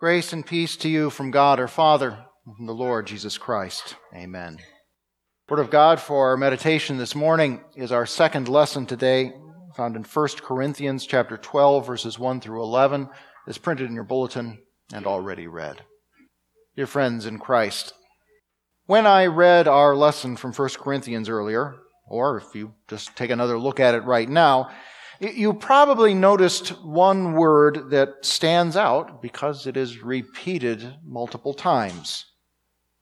Grace and peace to you from God our Father and from the Lord Jesus Christ. Amen. Word of God for our meditation this morning is our second lesson today, found in 1 Corinthians chapter 12 verses 1 through 11, is printed in your bulletin and already read. Dear friends in Christ, when I read our lesson from 1 Corinthians earlier, or if you just take another look at it right now, you probably noticed one word that stands out because it is repeated multiple times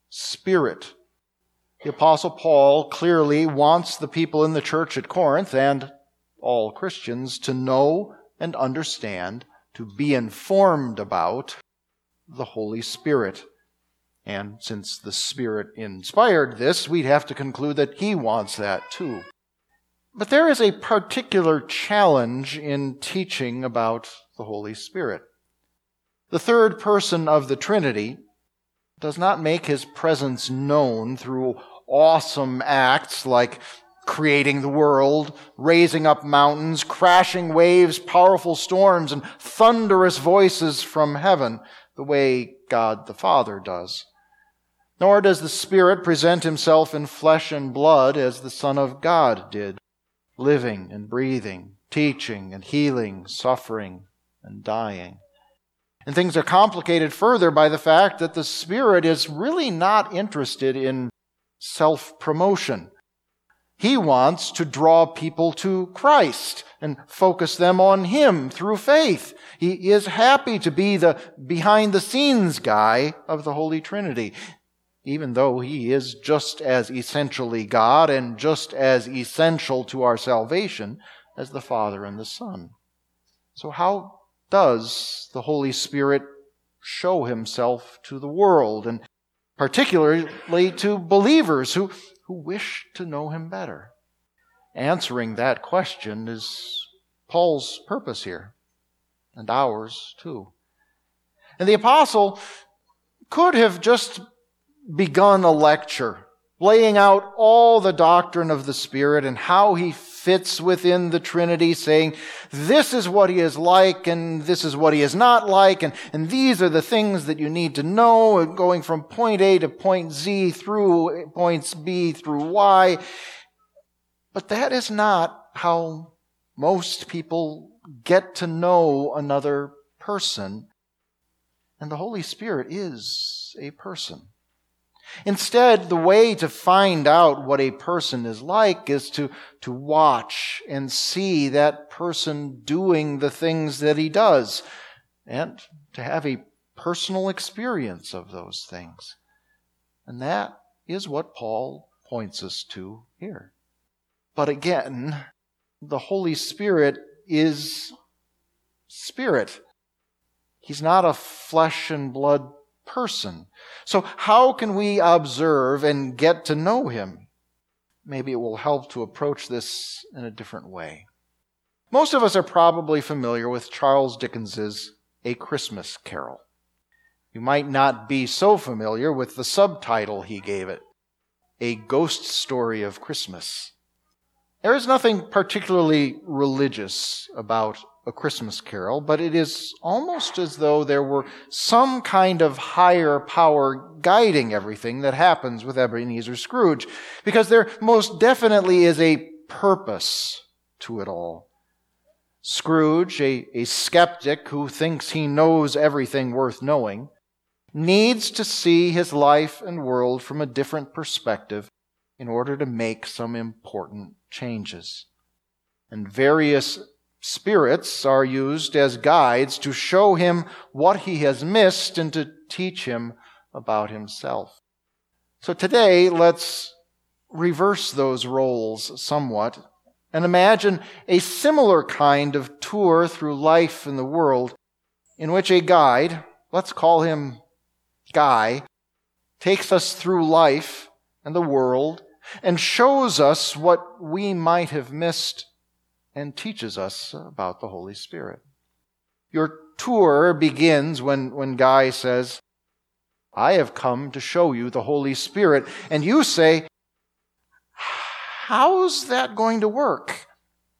Spirit. The Apostle Paul clearly wants the people in the church at Corinth and all Christians to know and understand, to be informed about the Holy Spirit. And since the Spirit inspired this, we'd have to conclude that he wants that too. But there is a particular challenge in teaching about the Holy Spirit. The third person of the Trinity does not make his presence known through awesome acts like creating the world, raising up mountains, crashing waves, powerful storms, and thunderous voices from heaven, the way God the Father does. Nor does the Spirit present himself in flesh and blood as the Son of God did living and breathing, teaching and healing, suffering and dying. And things are complicated further by the fact that the Spirit is really not interested in self promotion. He wants to draw people to Christ and focus them on Him through faith. He is happy to be the behind the scenes guy of the Holy Trinity even though he is just as essentially God and just as essential to our salvation as the Father and the Son. So, how does the Holy Spirit show himself to the world, and particularly to believers who, who wish to know him better? Answering that question is Paul's purpose here, and ours too. And the apostle could have just begun a lecture laying out all the doctrine of the Spirit and how he fits within the Trinity, saying, this is what he is like and this is what he is not like, and, and these are the things that you need to know, going from point A to point Z through points B through Y. But that is not how most people get to know another person. And the Holy Spirit is a person. Instead, the way to find out what a person is like is to, to watch and see that person doing the things that he does and to have a personal experience of those things. And that is what Paul points us to here. But again, the Holy Spirit is spirit. He's not a flesh and blood person. So how can we observe and get to know him? Maybe it will help to approach this in a different way. Most of us are probably familiar with Charles Dickens's A Christmas Carol. You might not be so familiar with the subtitle he gave it, A Ghost Story of Christmas. There is nothing particularly religious about a Christmas carol, but it is almost as though there were some kind of higher power guiding everything that happens with Ebenezer Scrooge, because there most definitely is a purpose to it all. Scrooge, a, a skeptic who thinks he knows everything worth knowing, needs to see his life and world from a different perspective in order to make some important changes. And various Spirits are used as guides to show him what he has missed and to teach him about himself. So today, let's reverse those roles somewhat and imagine a similar kind of tour through life in the world in which a guide, let's call him Guy, takes us through life and the world and shows us what we might have missed and teaches us about the Holy Spirit. Your tour begins when, when Guy says, I have come to show you the Holy Spirit. And you say, How's that going to work?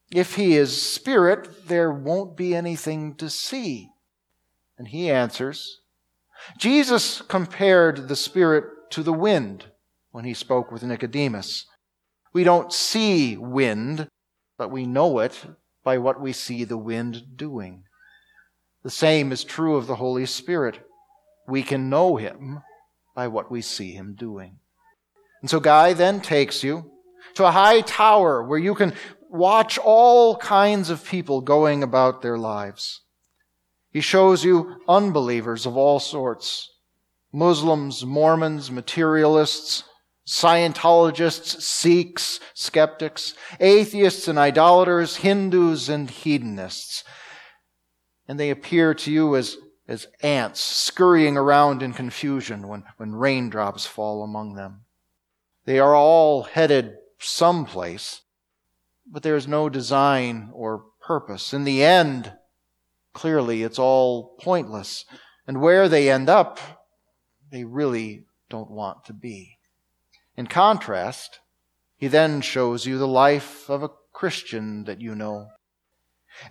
If he is spirit, there won't be anything to see. And he answers, Jesus compared the Spirit to the wind when he spoke with Nicodemus. We don't see wind, but we know it by what we see the wind doing. The same is true of the Holy Spirit. We can know him by what we see him doing. And so Guy then takes you to a high tower where you can watch all kinds of people going about their lives. He shows you unbelievers of all sorts Muslims, Mormons, materialists, Scientologists, Sikhs, skeptics, atheists and idolaters, Hindus and hedonists. And they appear to you as, as ants scurrying around in confusion when, when raindrops fall among them. They are all headed someplace, but there is no design or purpose. In the end, clearly it's all pointless. And where they end up, they really don't want to be. In contrast, he then shows you the life of a Christian that you know.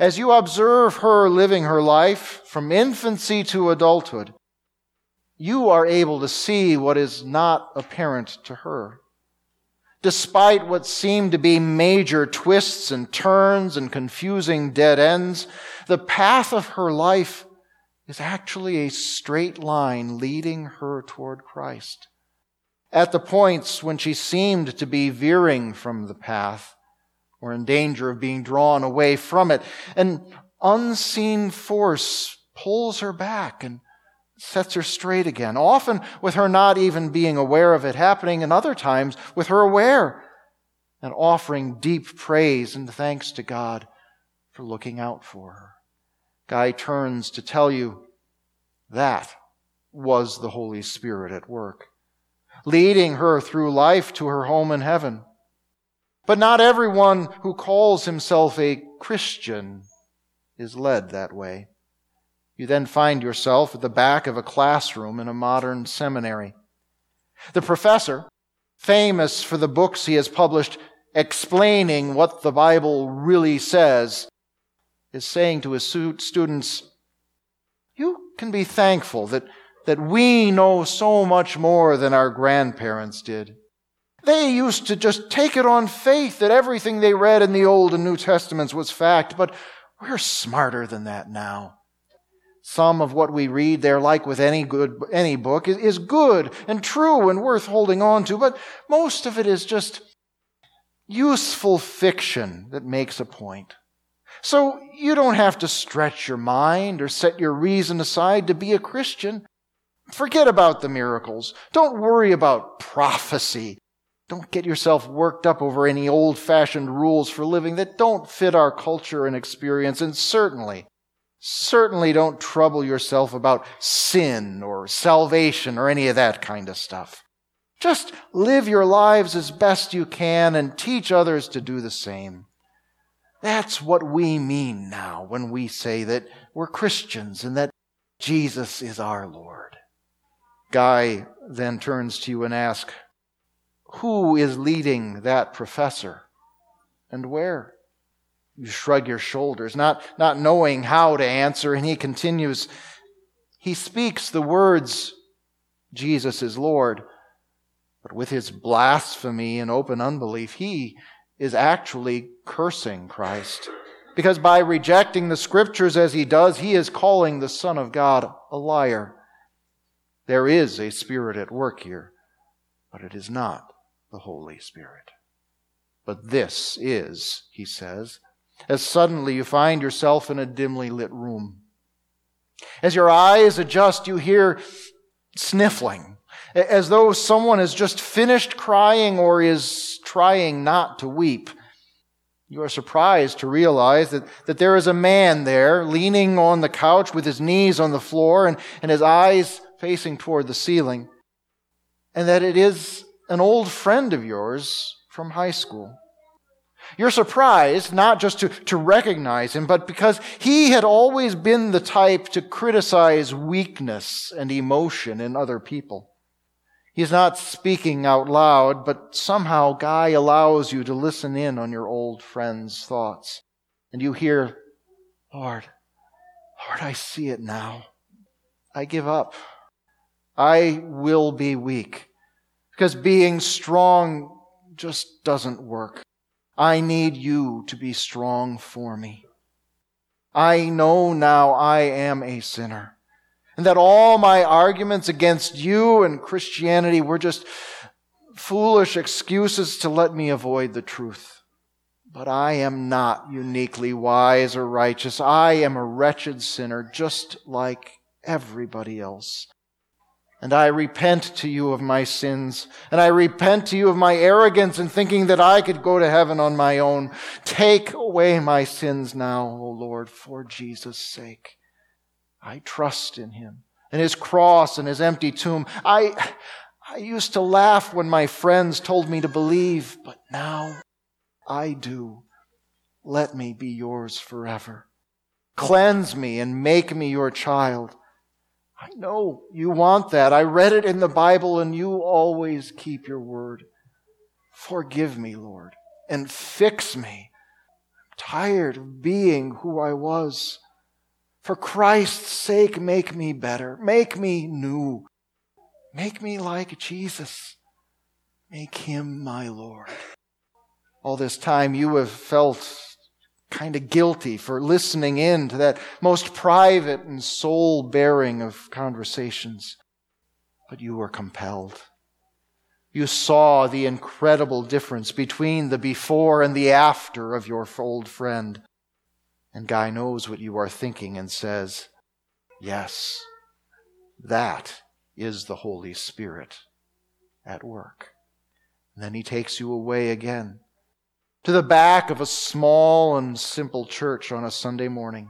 As you observe her living her life from infancy to adulthood, you are able to see what is not apparent to her. Despite what seem to be major twists and turns and confusing dead ends, the path of her life is actually a straight line leading her toward Christ. At the points when she seemed to be veering from the path or in danger of being drawn away from it, an unseen force pulls her back and sets her straight again, often with her not even being aware of it happening, and other times with her aware and offering deep praise and thanks to God for looking out for her. Guy turns to tell you that was the Holy Spirit at work, leading her through life to her home in heaven. But not everyone who calls himself a Christian is led that way. You then find yourself at the back of a classroom in a modern seminary. The professor, famous for the books he has published explaining what the Bible really says, is saying to his students, You can be thankful that, that we know so much more than our grandparents did. They used to just take it on faith that everything they read in the Old and New Testaments was fact, but we're smarter than that now. Some of what we read there, like with any good, any book, is good and true and worth holding on to, but most of it is just useful fiction that makes a point. So you don't have to stretch your mind or set your reason aside to be a Christian. Forget about the miracles. Don't worry about prophecy. Don't get yourself worked up over any old fashioned rules for living that don't fit our culture and experience. And certainly, Certainly don't trouble yourself about sin or salvation or any of that kind of stuff. Just live your lives as best you can and teach others to do the same. That's what we mean now when we say that we're Christians and that Jesus is our Lord. Guy then turns to you and asks, Who is leading that professor and where? You shrug your shoulders, not, not knowing how to answer, and he continues. He speaks the words, Jesus is Lord, but with his blasphemy and open unbelief, he is actually cursing Christ. Because by rejecting the scriptures as he does, he is calling the Son of God a liar. There is a spirit at work here, but it is not the Holy Spirit. But this is, he says, as suddenly you find yourself in a dimly lit room. As your eyes adjust, you hear sniffling, as though someone has just finished crying or is trying not to weep. You are surprised to realize that, that there is a man there leaning on the couch with his knees on the floor and, and his eyes facing toward the ceiling, and that it is an old friend of yours from high school. You're surprised not just to, to recognize him, but because he had always been the type to criticize weakness and emotion in other people. He's not speaking out loud, but somehow Guy allows you to listen in on your old friend's thoughts. And you hear, Lord, Lord, I see it now. I give up. I will be weak because being strong just doesn't work. I need you to be strong for me. I know now I am a sinner and that all my arguments against you and Christianity were just foolish excuses to let me avoid the truth. But I am not uniquely wise or righteous. I am a wretched sinner just like everybody else. And I repent to you of my sins, and I repent to you of my arrogance in thinking that I could go to heaven on my own. Take away my sins now, O Lord, for Jesus' sake. I trust in him and his cross and his empty tomb. I, I used to laugh when my friends told me to believe, but now I do. Let me be yours forever. Cleanse me and make me your child. I know you want that. I read it in the Bible and you always keep your word. Forgive me, Lord, and fix me. I'm tired of being who I was. For Christ's sake, make me better. Make me new. Make me like Jesus. Make him my Lord. All this time you have felt kind of guilty for listening in to that most private and soul bearing of conversations. But you were compelled. You saw the incredible difference between the before and the after of your old friend. And Guy knows what you are thinking and says, Yes, that is the Holy Spirit at work. And then he takes you away again to the back of a small and simple church on a Sunday morning.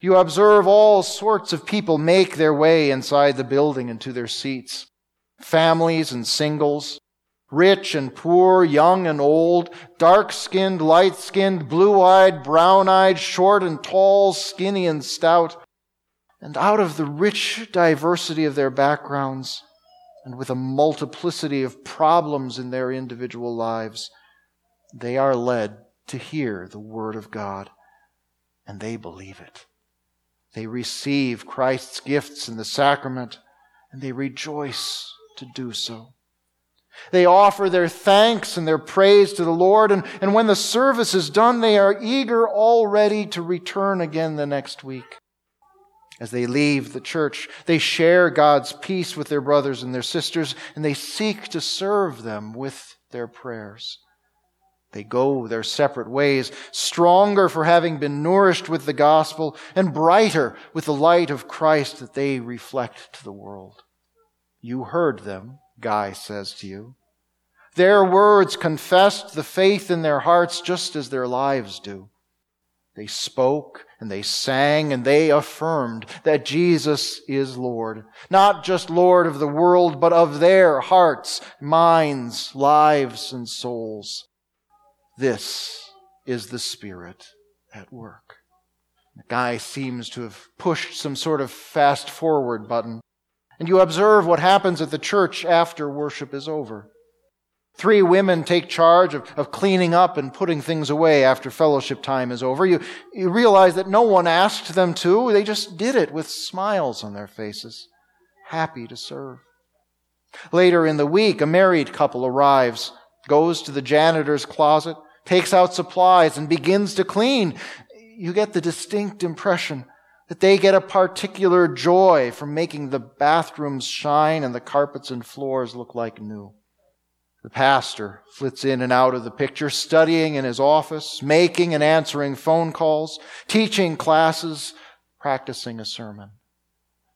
You observe all sorts of people make their way inside the building and to their seats. Families and singles, rich and poor, young and old, dark skinned, light skinned, blue eyed, brown eyed, short and tall, skinny and stout. And out of the rich diversity of their backgrounds, and with a multiplicity of problems in their individual lives, they are led to hear the Word of God, and they believe it. They receive Christ's gifts in the sacrament, and they rejoice to do so. They offer their thanks and their praise to the Lord, and, and when the service is done, they are eager already to return again the next week. As they leave the church, they share God's peace with their brothers and their sisters, and they seek to serve them with their prayers. They go their separate ways, stronger for having been nourished with the gospel, and brighter with the light of Christ that they reflect to the world. You heard them, Guy says to you. Their words confessed the faith in their hearts just as their lives do. They spoke and they sang and they affirmed that Jesus is Lord. Not just Lord of the world, but of their hearts, minds, lives, and souls. This is the Spirit at work. The guy seems to have pushed some sort of fast forward button. And you observe what happens at the church after worship is over. Three women take charge of, of cleaning up and putting things away after fellowship time is over. You, you realize that no one asked them to. They just did it with smiles on their faces, happy to serve. Later in the week, a married couple arrives, goes to the janitor's closet, takes out supplies and begins to clean, you get the distinct impression that they get a particular joy from making the bathrooms shine and the carpets and floors look like new. The pastor flits in and out of the picture, studying in his office, making and answering phone calls, teaching classes, practicing a sermon.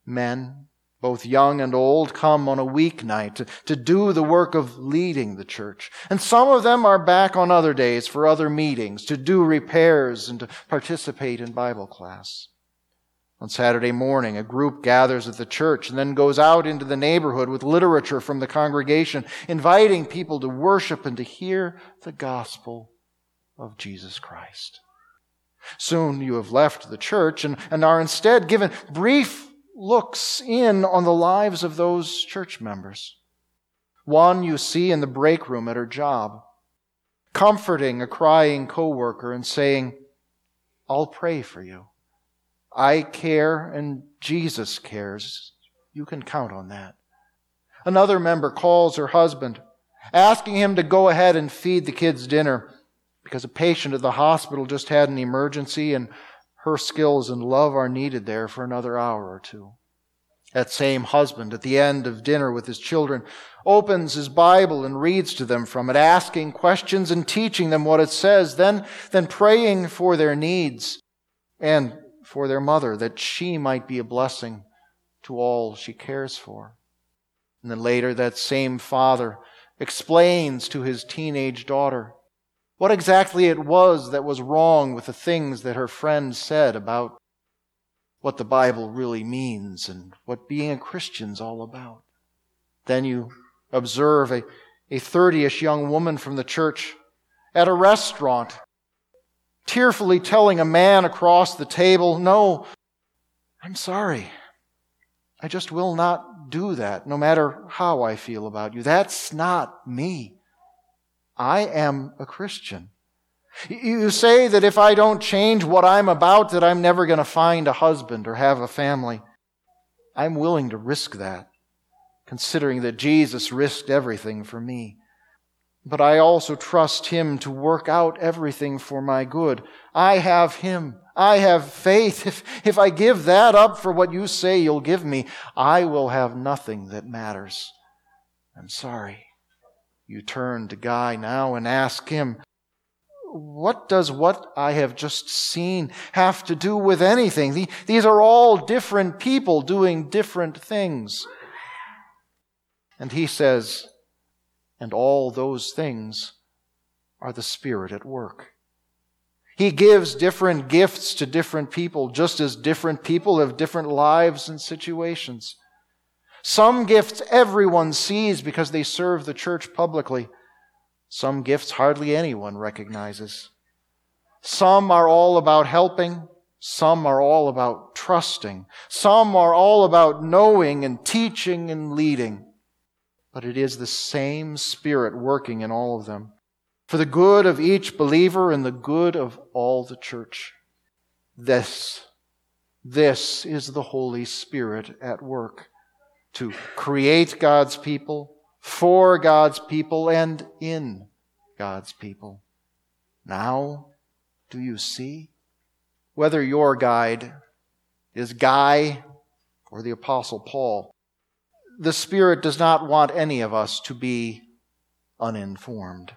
Men both young and old, come on a weeknight to, to do the work of leading the church. And some of them are back on other days for other meetings, to do repairs and to participate in Bible class. On Saturday morning, a group gathers at the church and then goes out into the neighborhood with literature from the congregation, inviting people to worship and to hear the gospel of Jesus Christ. Soon you have left the church and, and are instead given brief looks in on the lives of those church members. One you see in the break room at her job, comforting a crying coworker and saying, I'll pray for you. I care and Jesus cares. You can count on that. Another member calls her husband, asking him to go ahead and feed the kids dinner because a patient at the hospital just had an emergency and her skills and love are needed there for another hour or two. That same husband, at the end of dinner with his children, opens his Bible and reads to them from it, asking questions and teaching them what it says, then, then praying for their needs and for their mother, that she might be a blessing to all she cares for. And then later, that same father explains to his teenage daughter what exactly it was that was wrong with the things that her friend said about what the Bible really means and what being a Christian's all about. Then you observe a, a 30ish young woman from the church at a restaurant, tearfully telling a man across the table, No, I'm sorry. I just will not do that, no matter how I feel about you. That's not me. I am a Christian. You say that if I don't change what I'm about, that I'm never going to find a husband or have a family. I'm willing to risk that, considering that Jesus risked everything for me. But I also trust Him to work out everything for my good. I have Him. I have faith. If, if I give that up for what you say you'll give me, I will have nothing that matters. I'm sorry. You turn to Guy now and ask him, what does what I have just seen have to do with anything? These are all different people doing different things. And he says, and all those things are the Spirit at work. He gives different gifts to different people, just as different people have different lives and situations. Some gifts everyone sees because they serve the church publicly. Some gifts hardly anyone recognizes. Some are all about helping. Some are all about trusting. Some are all about knowing and teaching and leading. But it is the same Spirit working in all of them for the good of each believer and the good of all the church. This, this is the Holy Spirit at work to create God's people for God's people and in God's people. Now, do you see? Whether your guide is Guy or the Apostle Paul, the Spirit does not want any of us to be uninformed.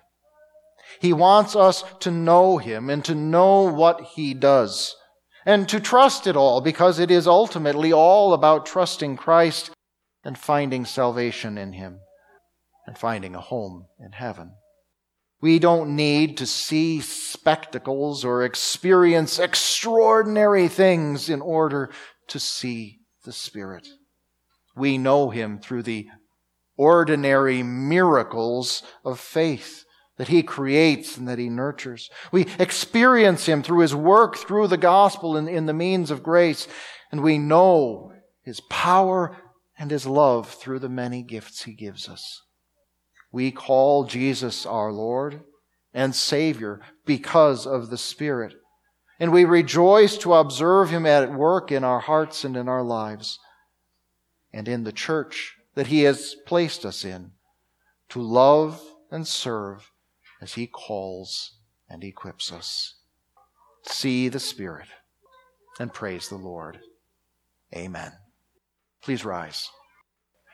He wants us to know Him and to know what He does and to trust it all because it is ultimately all about trusting Christ and finding salvation in Him and finding a home in heaven. We don't need to see spectacles or experience extraordinary things in order to see the Spirit. We know Him through the ordinary miracles of faith that He creates and that He nurtures. We experience Him through His work, through the gospel and in the means of grace, and we know His power and His love through the many gifts He gives us. We call Jesus our Lord and Savior because of the Spirit. And we rejoice to observe Him at work in our hearts and in our lives and in the church that He has placed us in to love and serve as He calls and equips us. See the Spirit and praise the Lord. Amen. Please rise.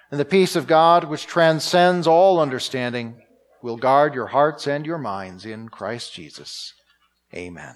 And the peace of God, which transcends all understanding, will guard your hearts and your minds in Christ Jesus. Amen.